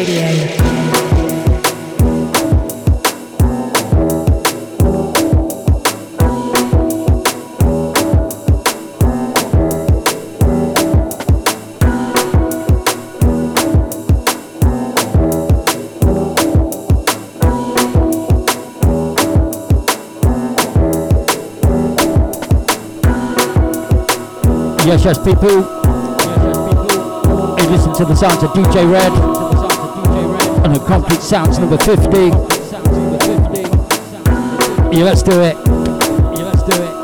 Radio. Yes, yes, people. Hey, listen to the sounds of DJ Red and the Concrete Sounds number 50. Yeah, let's do it. Yeah, let's do it.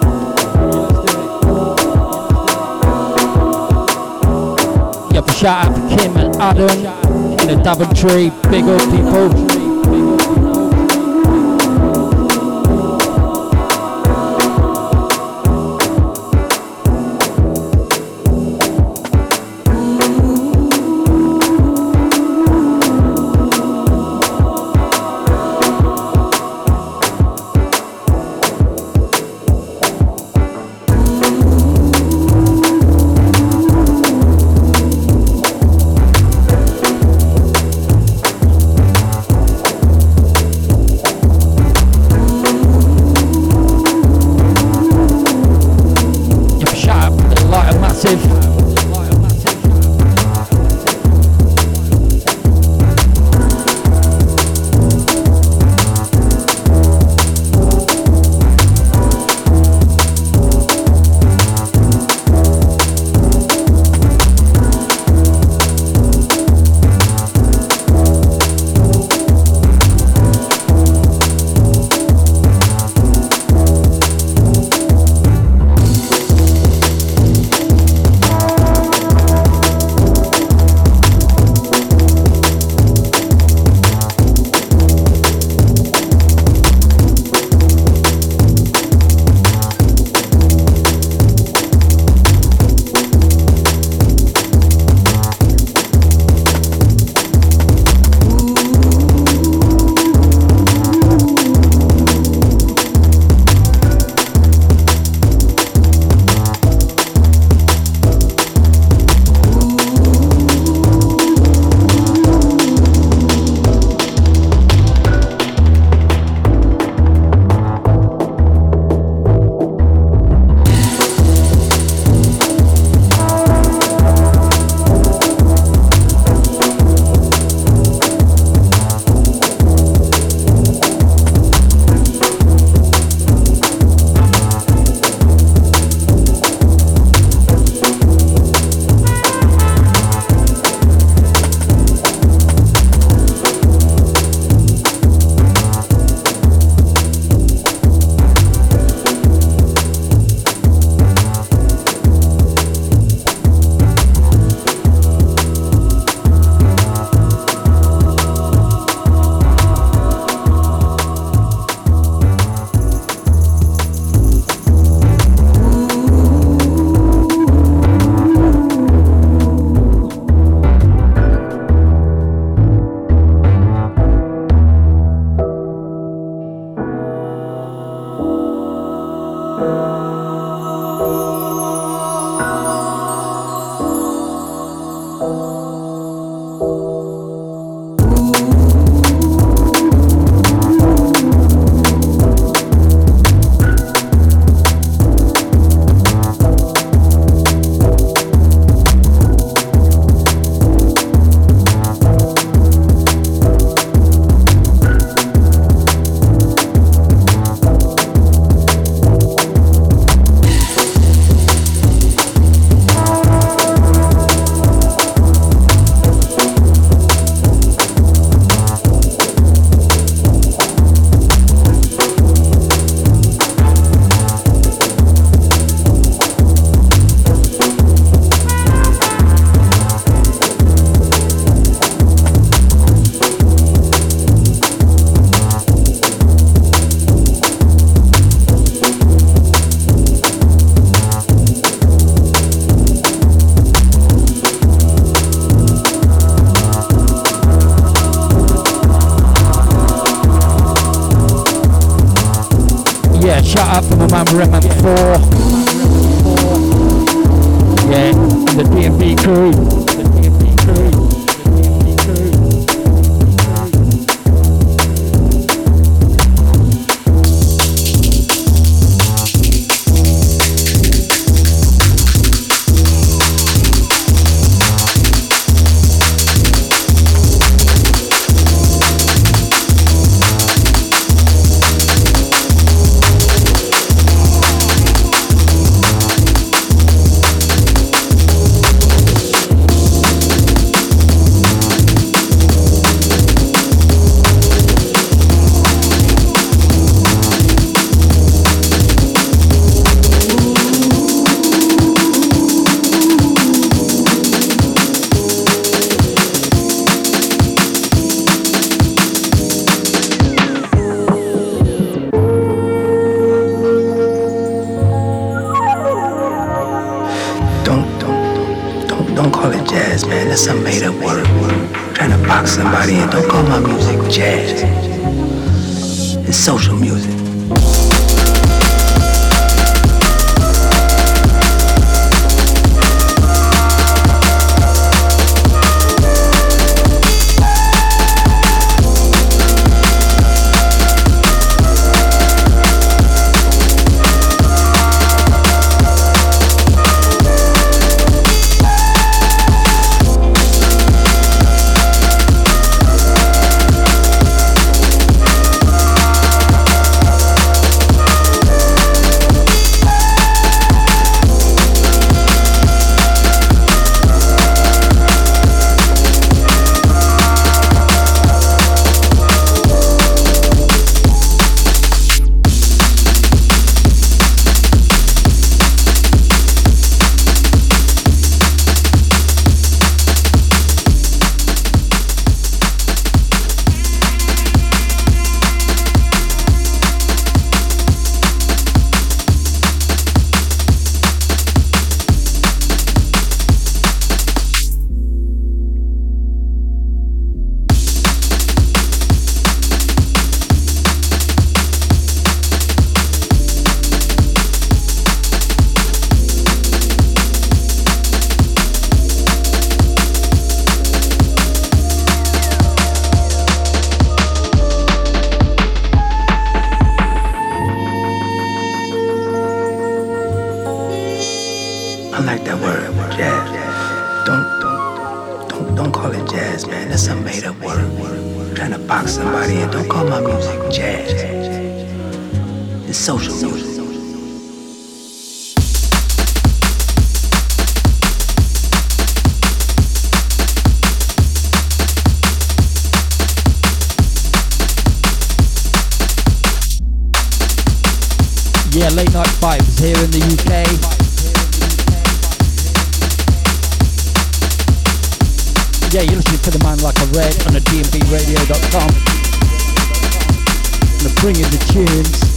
Yeah, shout out for Kim and Adam in the Daventry. Big up, people. Man, that's some made up word. Trying to box somebody in. Don't call my music jazz. It's social music. made up word. Trying to box somebody in. Don't call my music jazz. It's social music. Yeah, late night vibes here in the UK. Yeah, you're listening to the man like a red on the dnbradio.com. I'm bringing the tunes.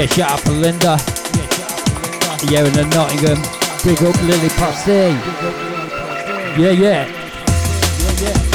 Yeah, shout out Belinda. Yeah, in the Nottingham. Big up Lily Posse. Yeah, yeah. Yeah, yeah.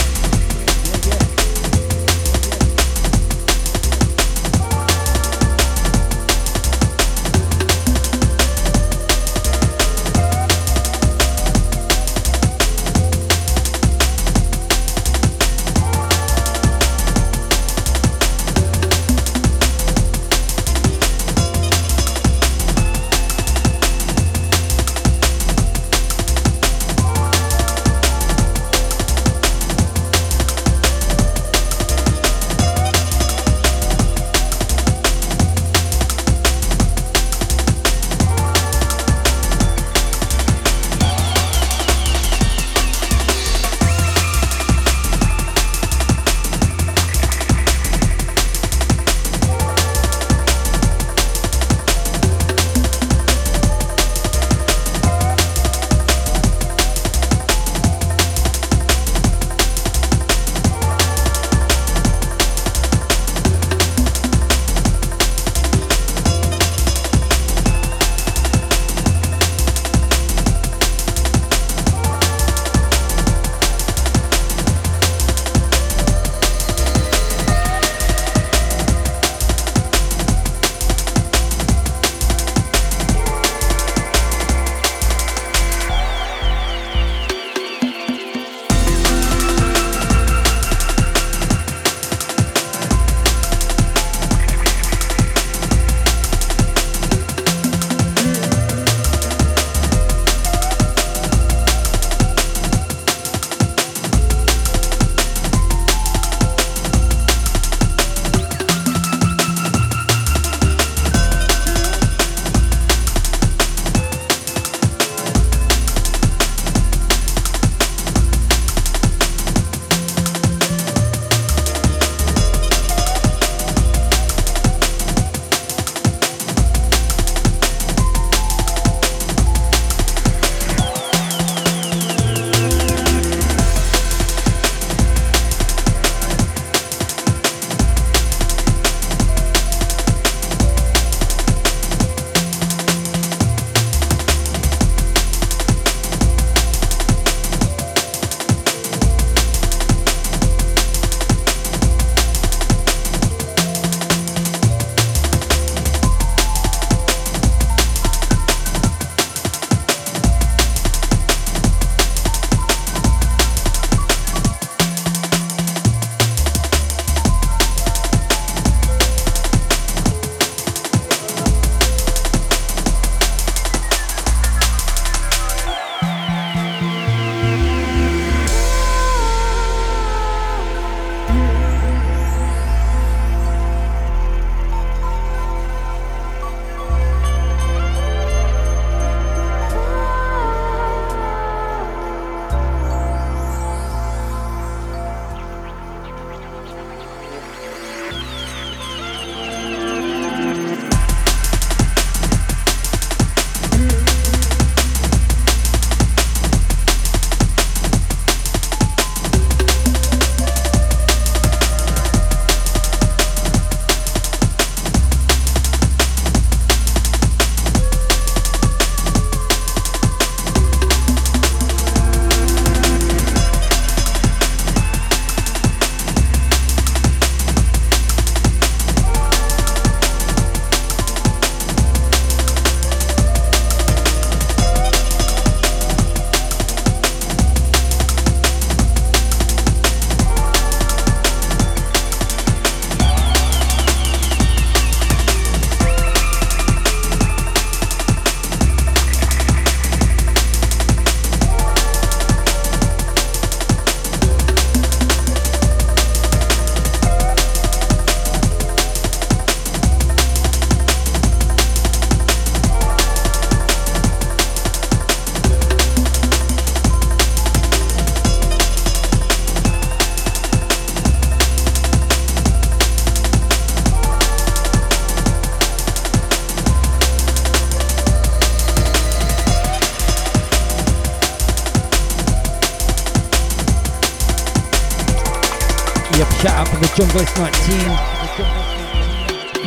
Junglist 19.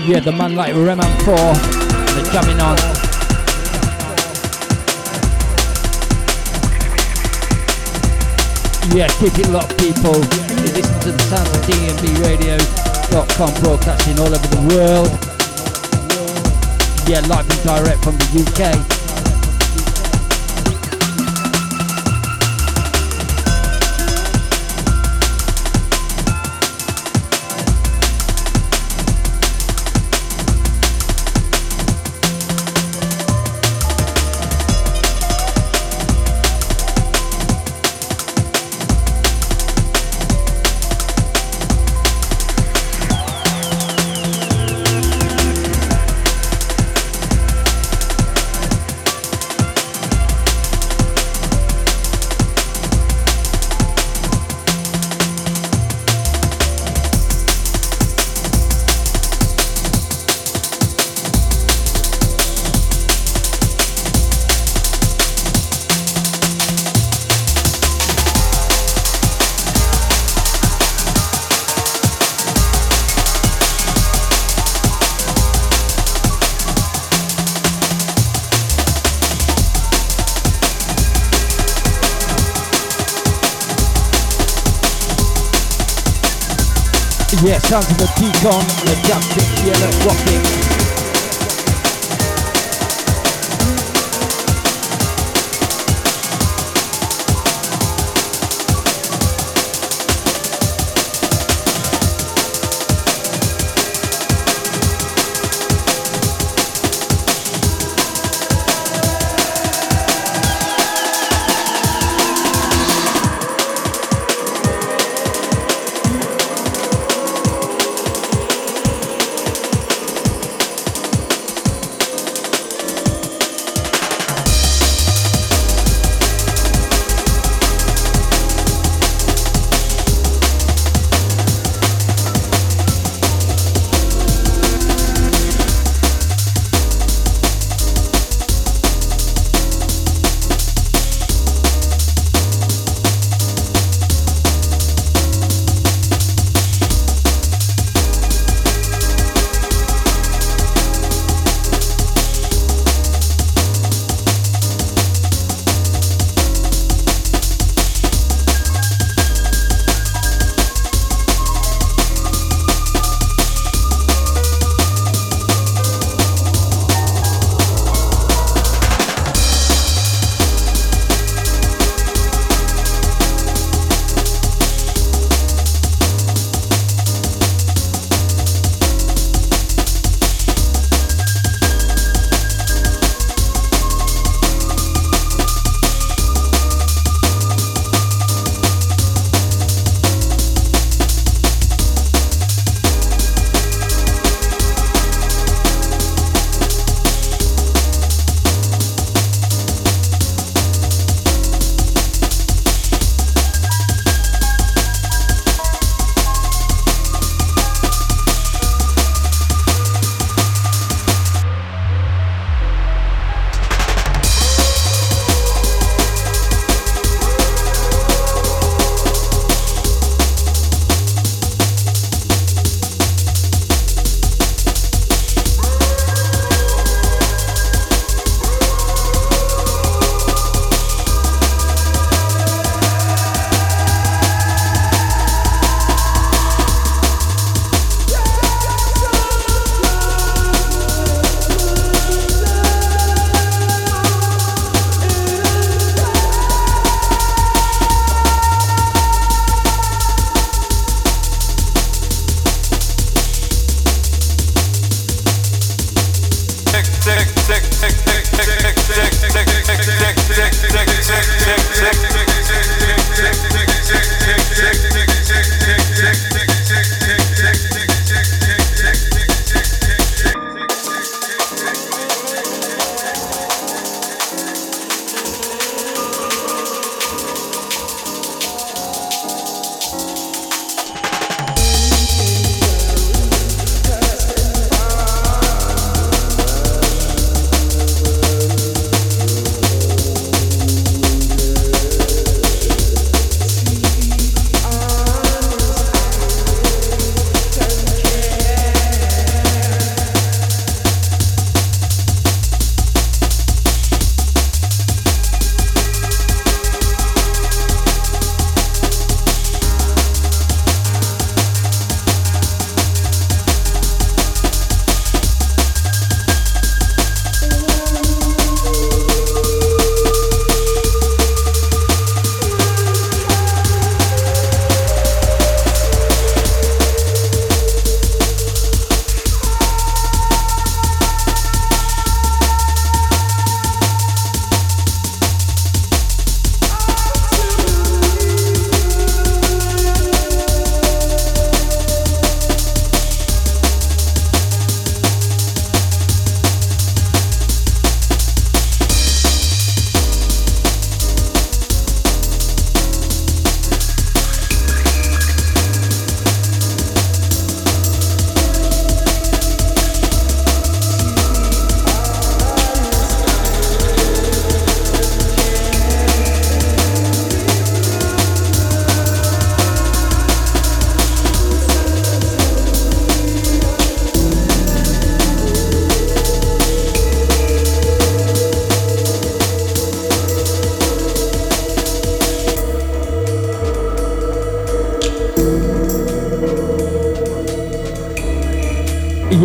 Yeah, the man like Reman 4. They're coming on. Yeah, keep it locked, people. You listen to the sounds of DNBRadio.com broadcasting all over the world. Yeah, live and direct from the UK. Yeah, sounds of the Deacon, the Justice Yellow Rocking.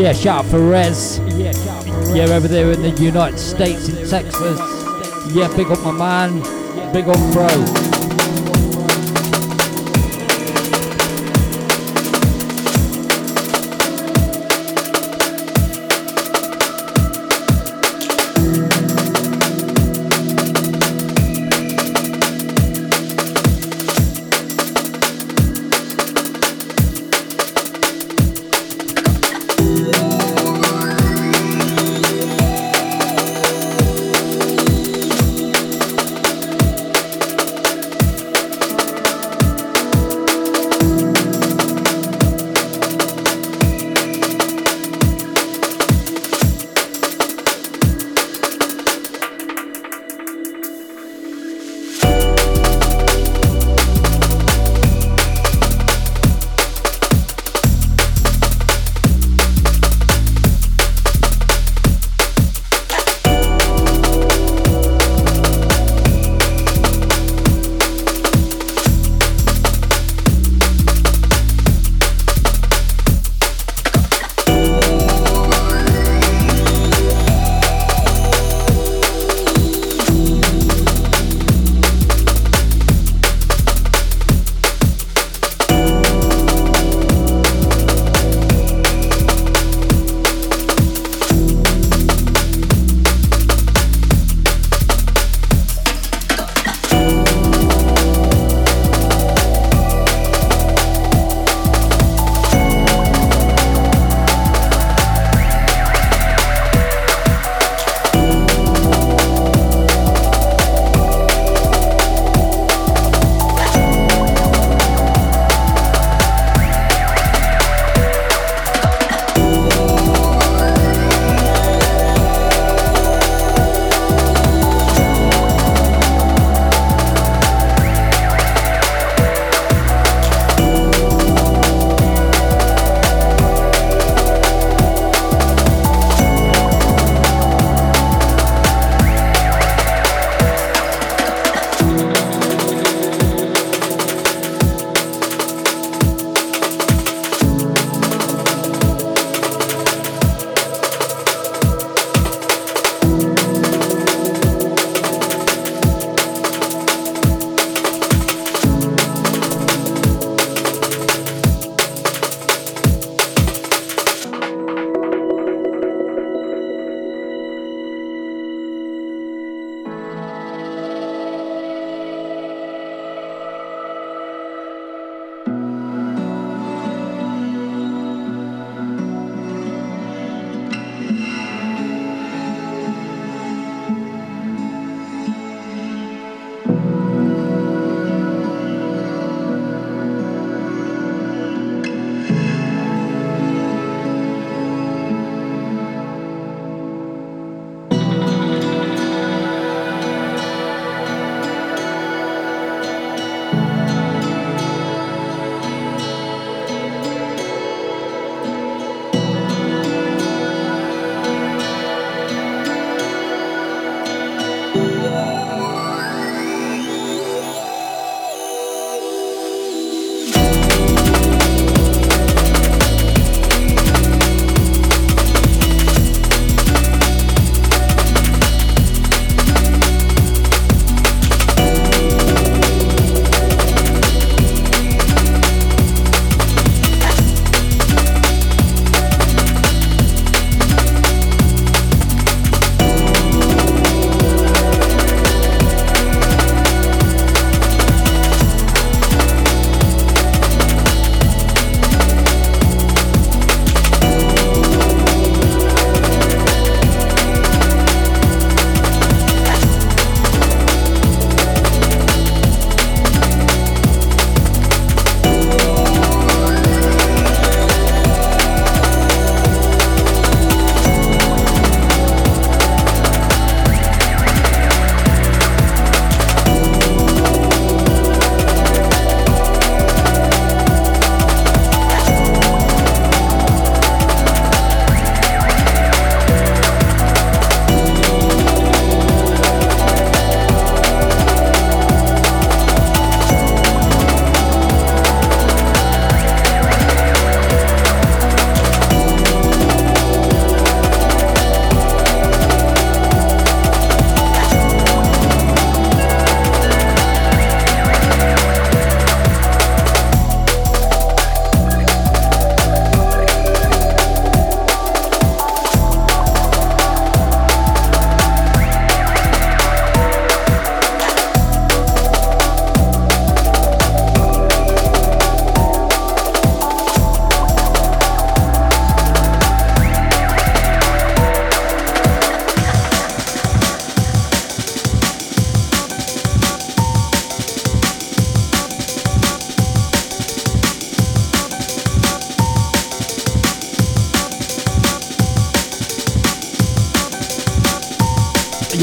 Yeah, shout out for Rez. Yeah, over there in the United States in Texas. Yeah, big up my man. Big up bro.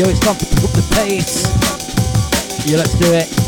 Yo, it's time to pick up the pace. Yeah, let's do it.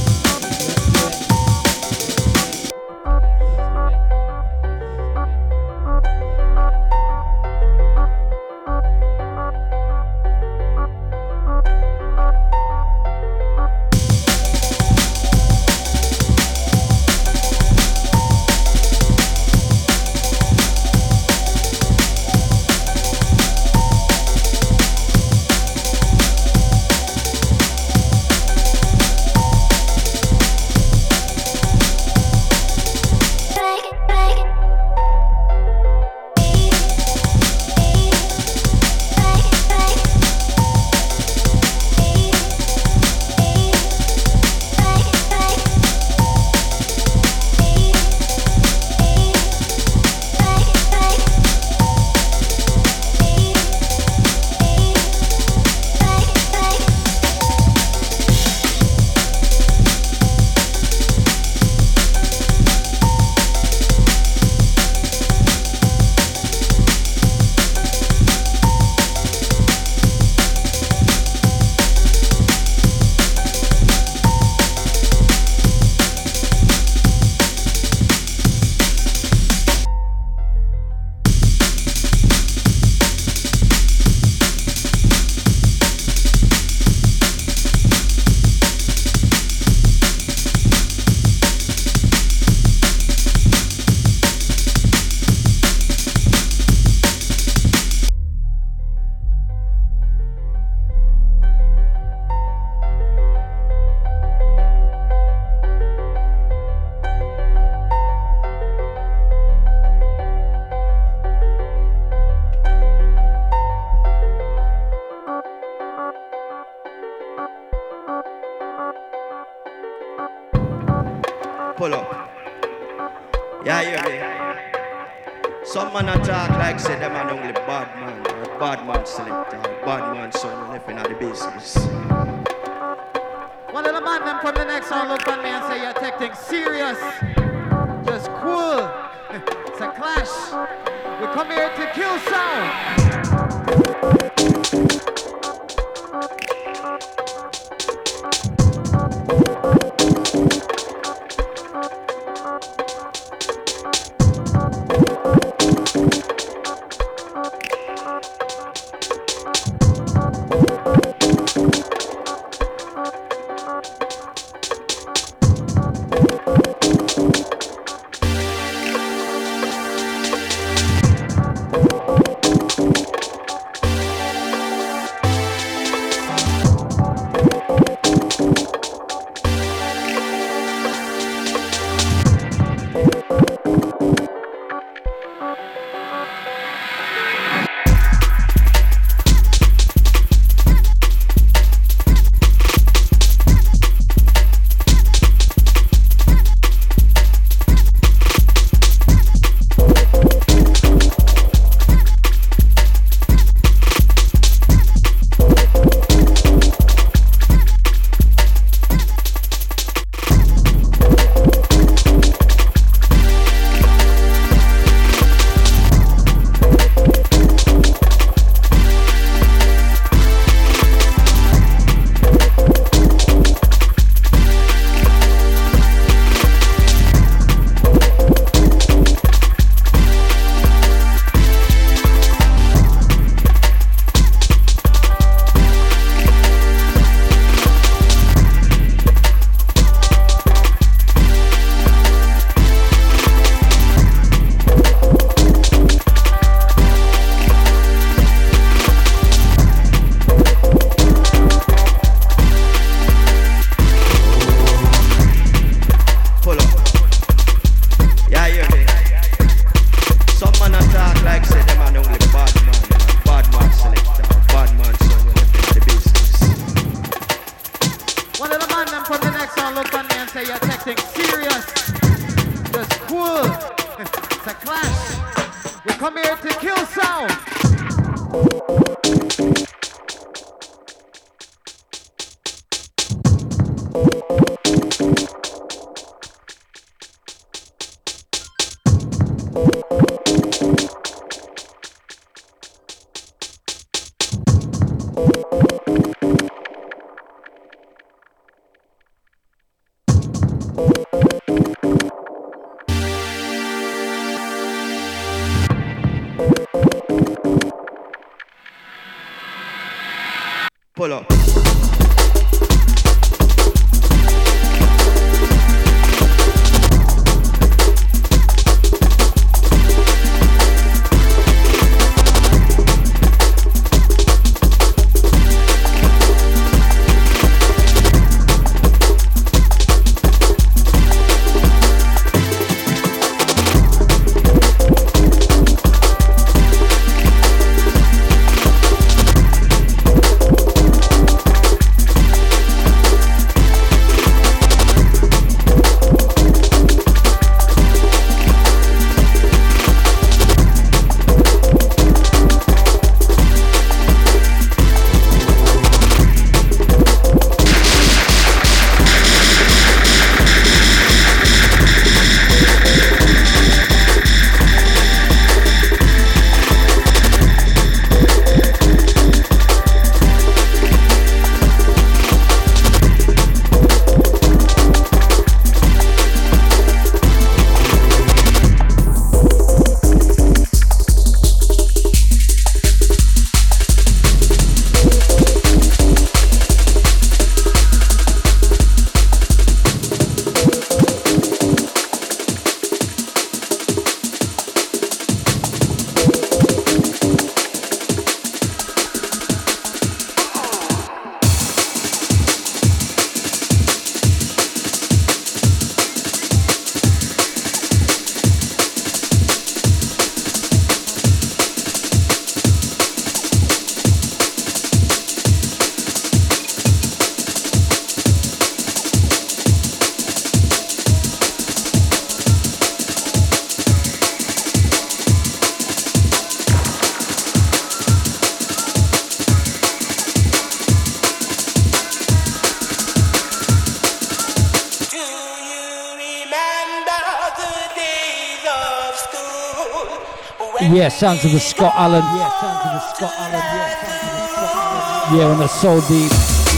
Sounds of the Scott Allen. Yeah, sounds of the Scott Allen. Yeah, sounds of the Scott Allen. Yeah, on the Soul Deep.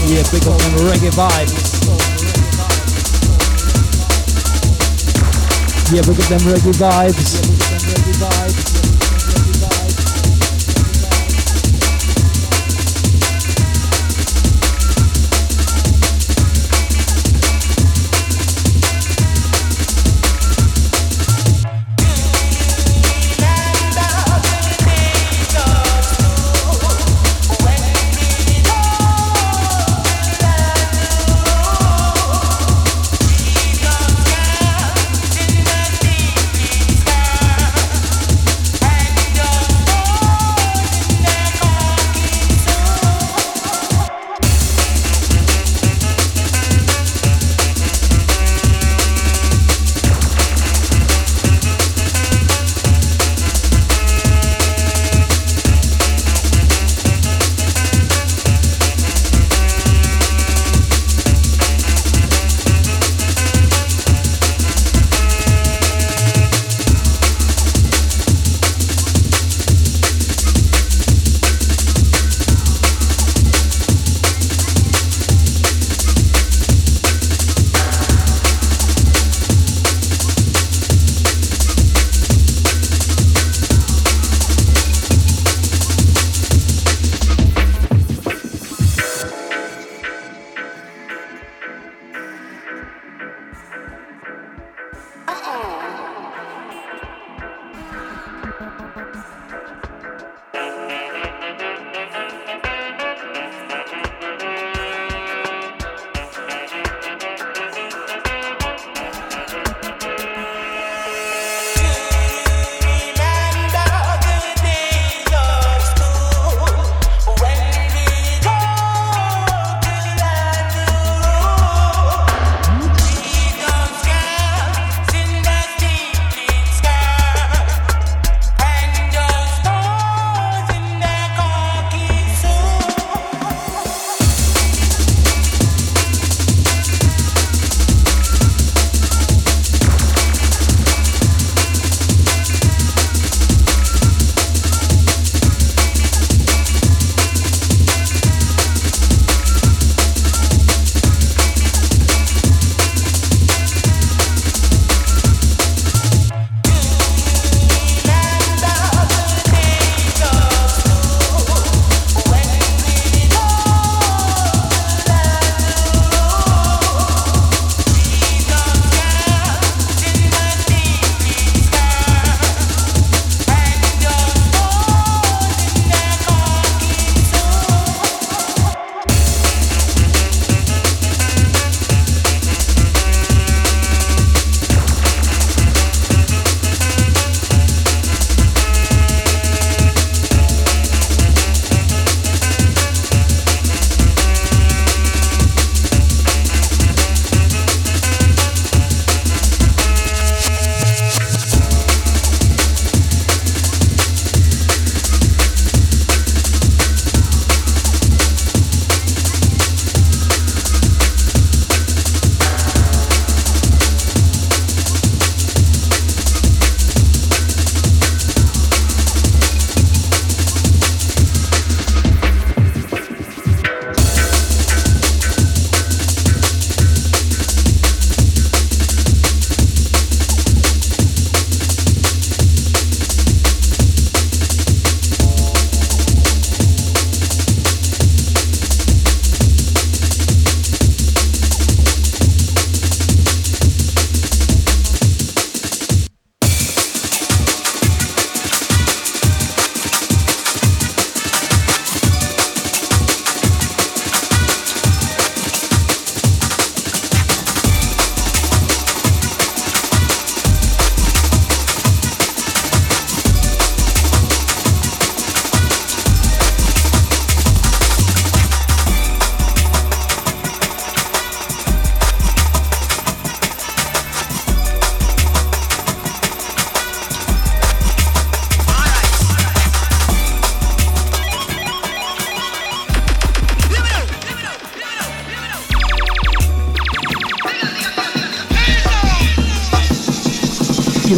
Yeah, big up on the reggae vibes. Yeah, big up them reggae vibes.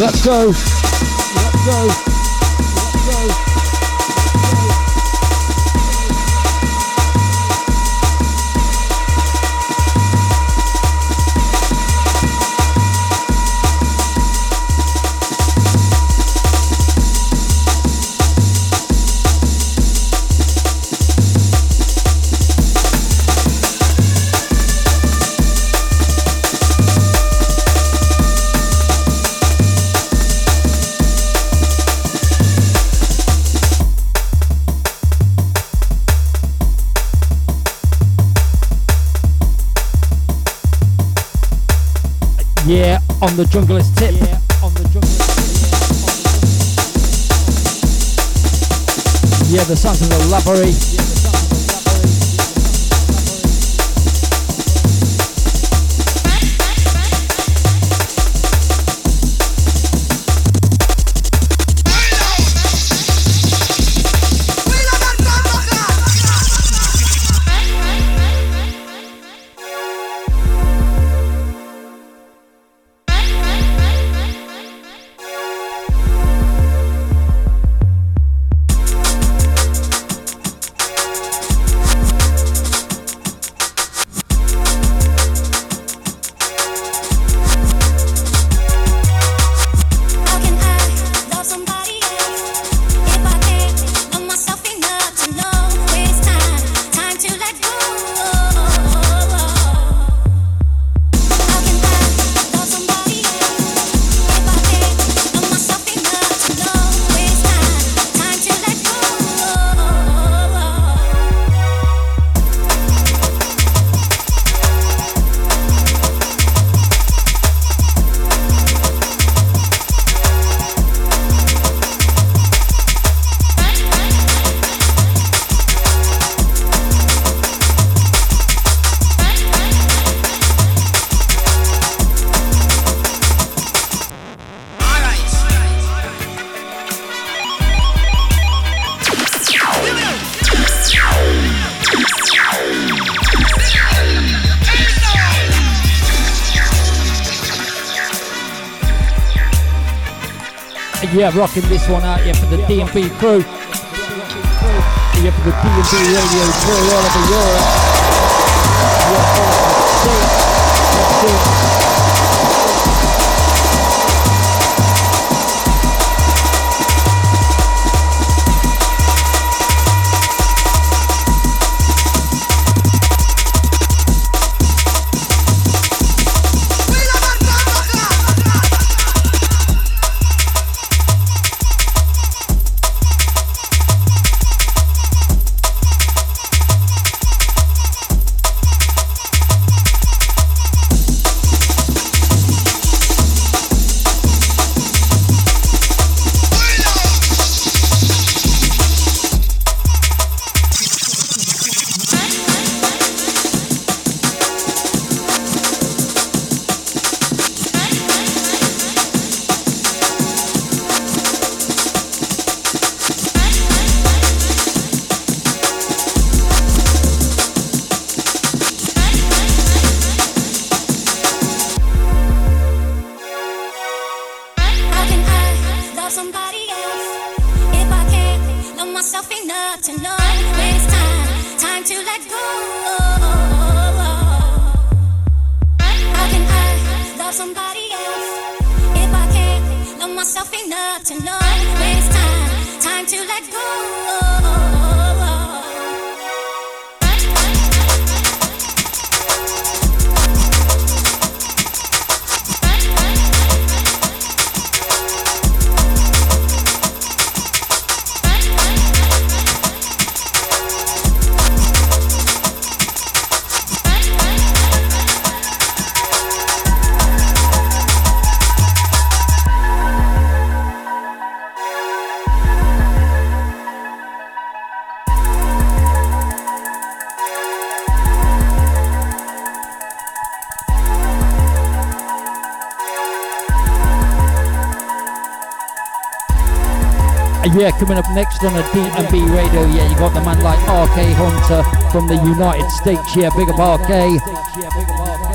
Let's go. On the junglist tip. Yeah, on the junglist tip. Yeah, the sounds of the lavery. Yeah, Yeah, rocking this one out, yeah, for the DNB crew. Yeah, for the DNB radio crew all over Europe. Yeah, Yeah, coming up next on a D&B radio, yeah, you got the man like RK Hunter from the United States, yeah, big up RK.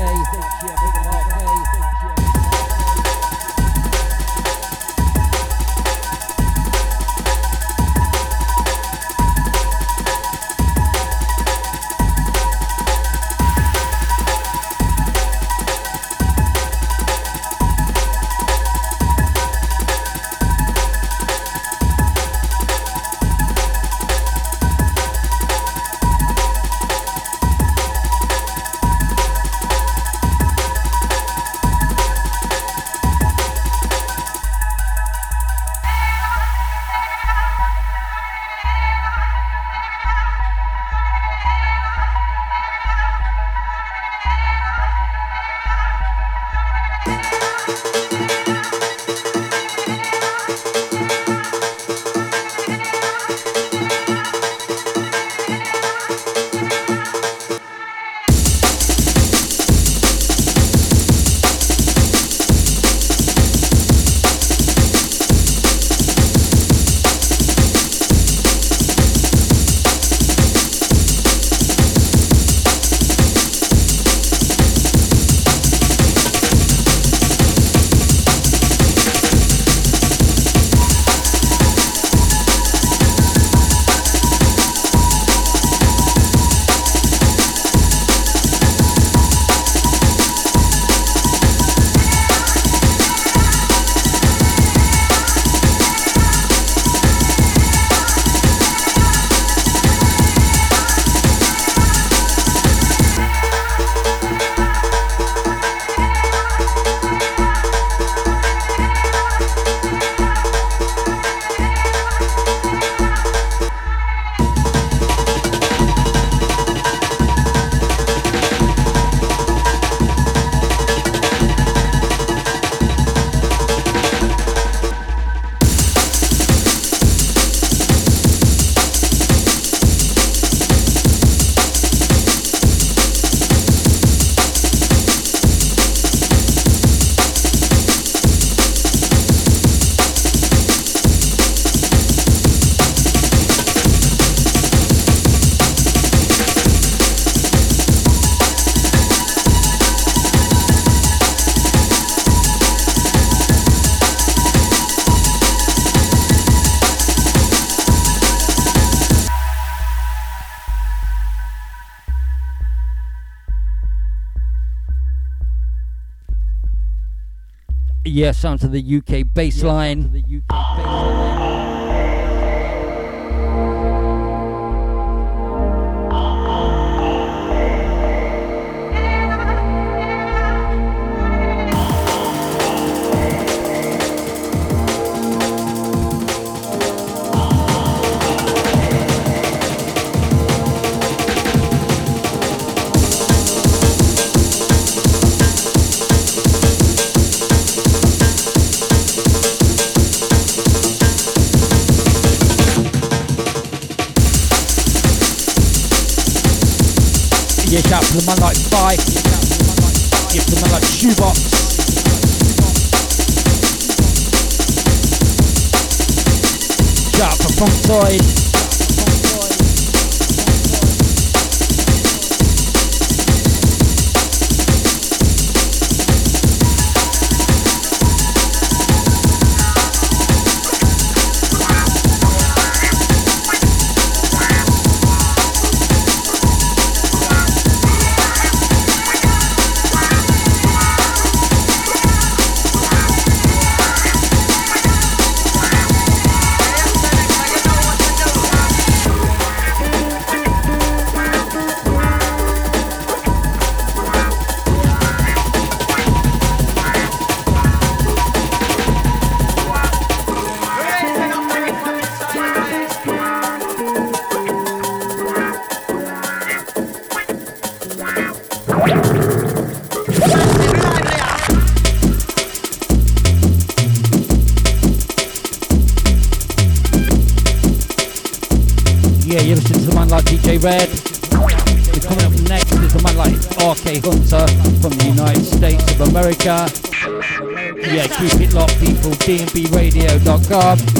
yes onto the UK baseline. jukebox. Shout out for Yeah, keep it locked, people. DNBRadio.com.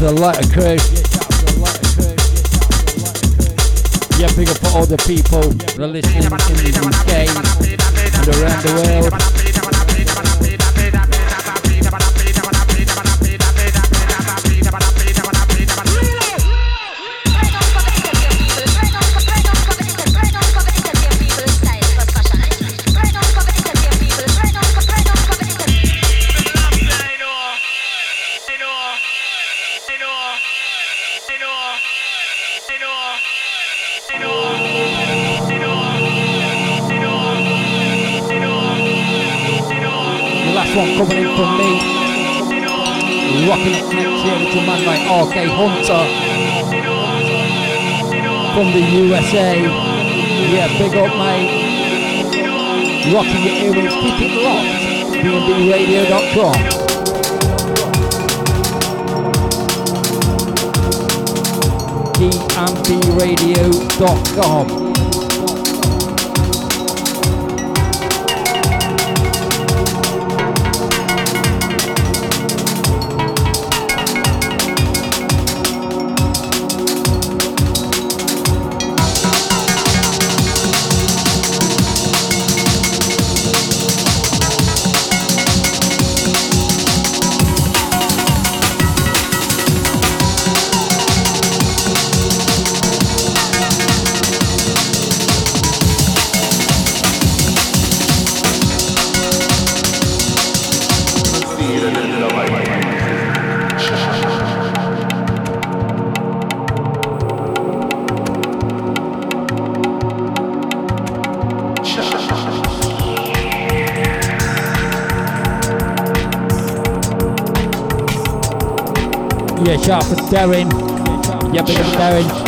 the lighter crew. Yeah, big up for all the people that are listening in the UK and around the world. Hunter from the USA. Yeah, big up, mate. Rocking your earrings. Keep it locked. DNBRadio.com. DNBRadio.com. Yeah, sharp for Darren. Yeah, big up Darren.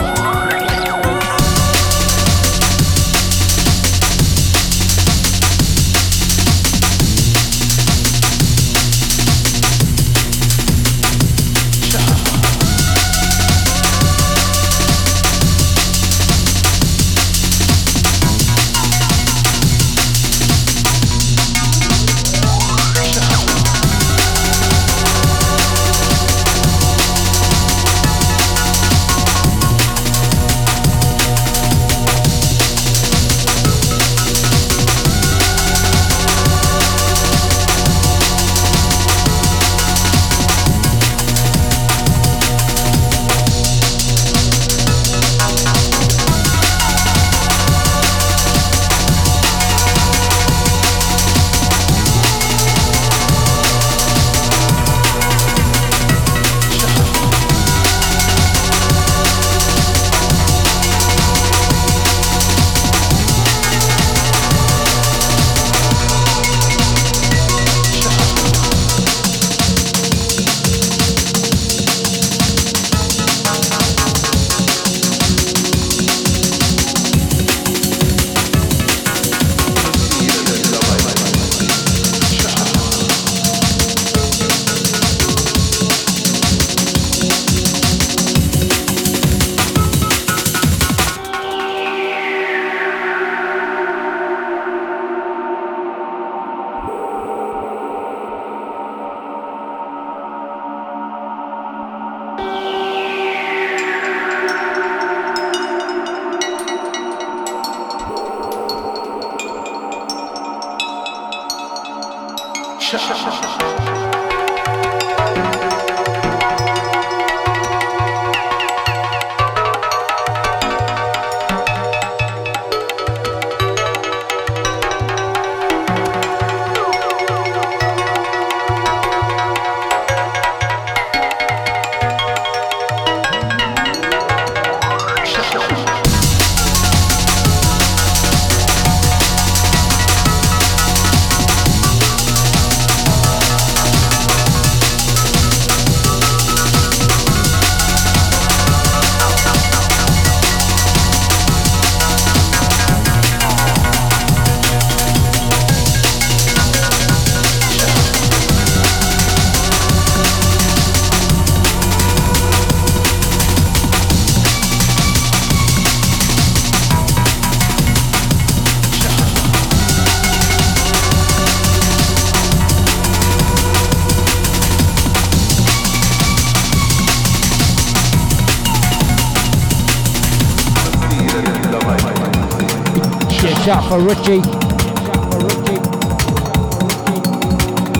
For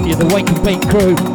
You're the Wake and Bake crew.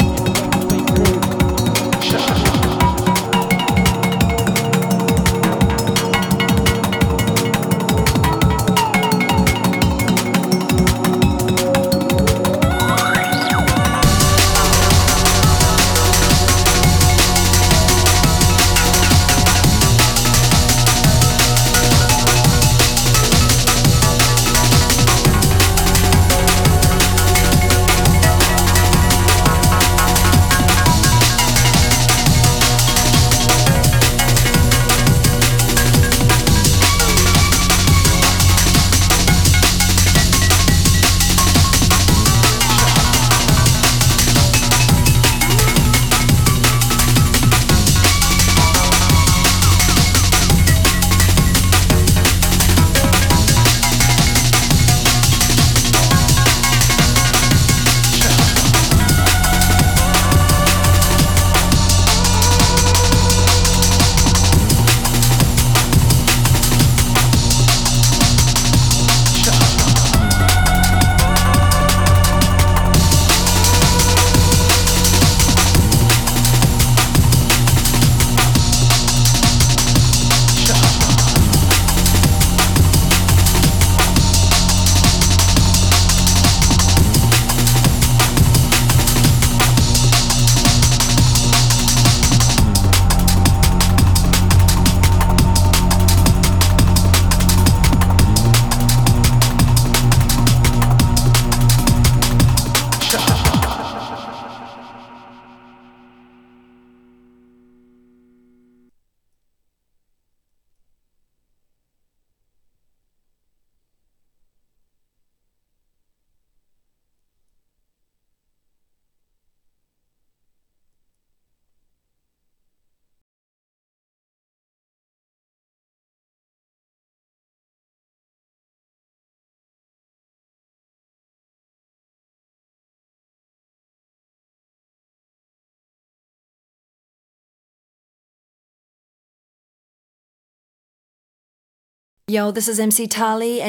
Yo, this is MC Tali, and